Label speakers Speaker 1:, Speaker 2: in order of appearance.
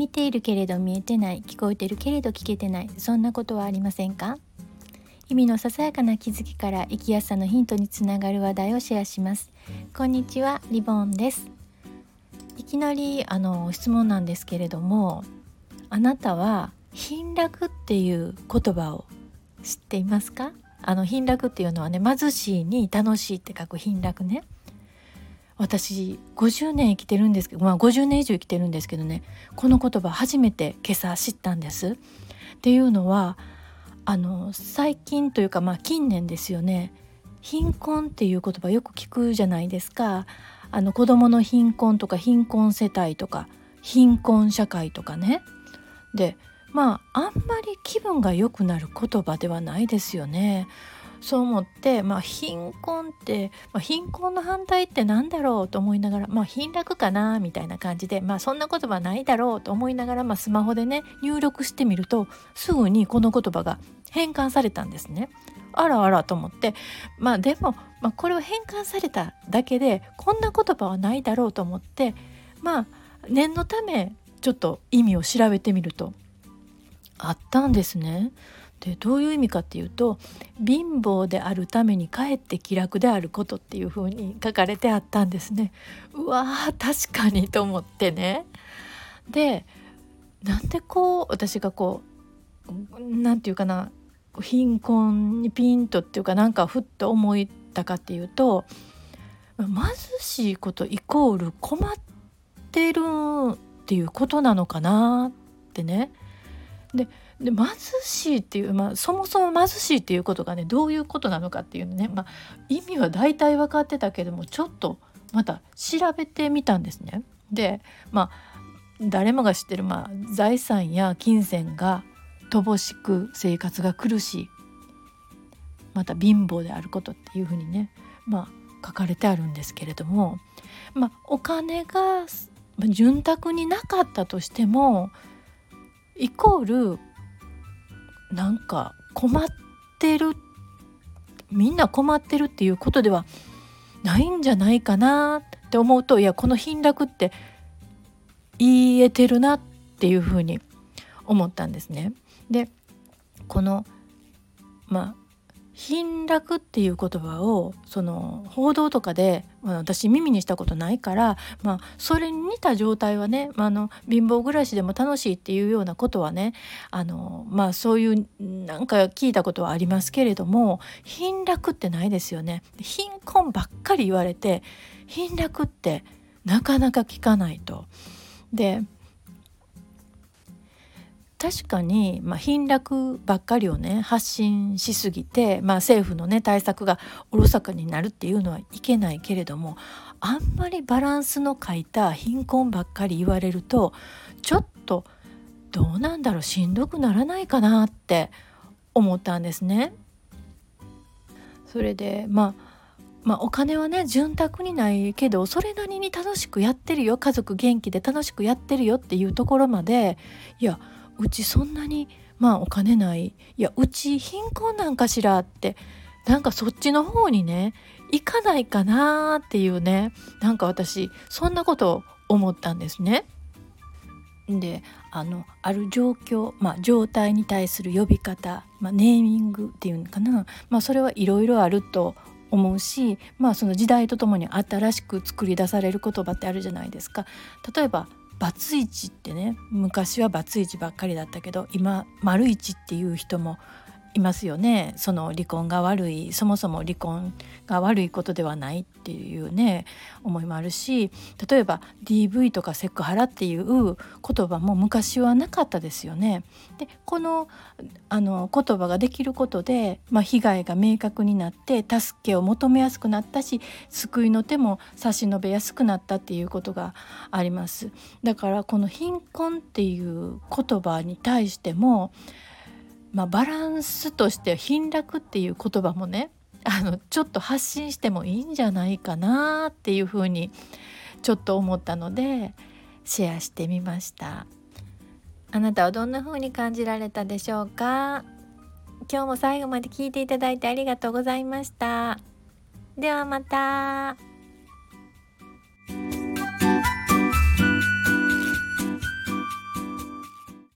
Speaker 1: 見ているけれど見えてない聞こえてるけれど聞けてないそんなことはありませんか？日々のささやかな気づきから生きやすさのヒントにつながる話題をシェアします。こんにちはリボンです。いきなりあの質問なんですけれどもあなたは貧楽っていう言葉を知っていますか？あの貧楽っていうのはね貧しいに楽しいって書く貧楽ね。私50年生きてるんですけど、まあ、50年以上生きてるんですけどねこの言葉初めて今朝知ったんです。っていうのはあの最近というかまあ近年ですよね貧困っていう言葉よく聞くじゃないですか。あの子どもの貧困とか貧困世帯とか貧困社会とかね。でまああんまり気分が良くなる言葉ではないですよね。そう思って、まあ、貧困って、まあ、貧困の反対って何だろうと思いながら、まあ、貧楽かなみたいな感じで、まあ、そんな言葉ないだろうと思いながら、まあ、スマホでね入力してみるとすぐにこの言葉が変換されたんですね。あらあらと思ってまあでも、まあ、これを変換されただけでこんな言葉はないだろうと思ってまあ念のためちょっと意味を調べてみるとあったんですね。でどういう意味かっていうと貧乏であるためにかえって気楽であることっていうふうに書かれてあったんですね。うわー確かにと思ってね。でなんでこう私がこう何て言うかな貧困にピンとっていうかなんかふっと思ったかっていうと貧しいことイコール困ってるっていうことなのかなってね。でで貧しいっていう、まあ、そもそも貧しいっていうことがねどういうことなのかっていうね、まあ、意味は大体分かってたけどもちょっとまた調べてみたんですね。でまあ誰もが知ってる、まあ、財産や金銭が乏しく生活が苦しいまた貧乏であることっていうふうにね、まあ、書かれてあるんですけれども、まあ、お金が潤沢になかったとしてもイコールなんか困ってるみんな困ってるっていうことではないんじゃないかなって思うといやこの貧楽って言えてるなっていうふうに思ったんですね。でこのまあ貧楽っていう言葉をその報道とかで、まあ、私耳にしたことないから、まあ、それに似た状態はね、まあ、あの貧乏暮らしでも楽しいっていうようなことはねあの、まあ、そういうなんか聞いたことはありますけれども貧楽ってないですよね。貧困ばっかり言われて貧楽ってなかなか聞かないと。で確かに、まあ、貧楽ばっかりをね発信しすぎて、まあ、政府のね対策がおろそかになるっていうのはいけないけれどもあんまりバランスの欠いた貧困ばっかり言われるとちょっとどうなんだろうしんどくならないかなって思ったんですね。それでまあまあ、お金はね潤沢にないけどそれなりに楽しくやってるよ家族元気で楽しくやってるよっていうところまでいやうちそんなにまあお金ないいやうち貧困なんかしらってなんかそっちの方にね行かないかなっていうねなんか私そんなことを思ったんですね。であのある状況、まあ、状態に対する呼び方、まあ、ネーミングっていうのかな、まあ、それはいろいろあると思うし、まあ、その時代とともに新しく作り出される言葉ってあるじゃないですか。例えばバツイチってね昔はバツイチばっかりだったけど今丸一っていう人もいますよねその離婚が悪いそもそも離婚が悪いことではないっていうね思いもあるし例えば DV とかセクハラっていう言葉も昔はなかったですよね。でこのあの言葉ができることで、まあ、被害が明確になって助けを求めやすくなったし救いの手も差し伸べやすくなったっていうことがあります。だからこの貧困っていう言葉に対してもまあ、バランスとして貧楽っていう言葉もねあのちょっと発信してもいいんじゃないかなっていうふうにちょっと思ったのでシェアしてみました。あなたはどんな風に感じられたでしょうか？今日も最後まで聞いていただいてありがとうございました。ではまた。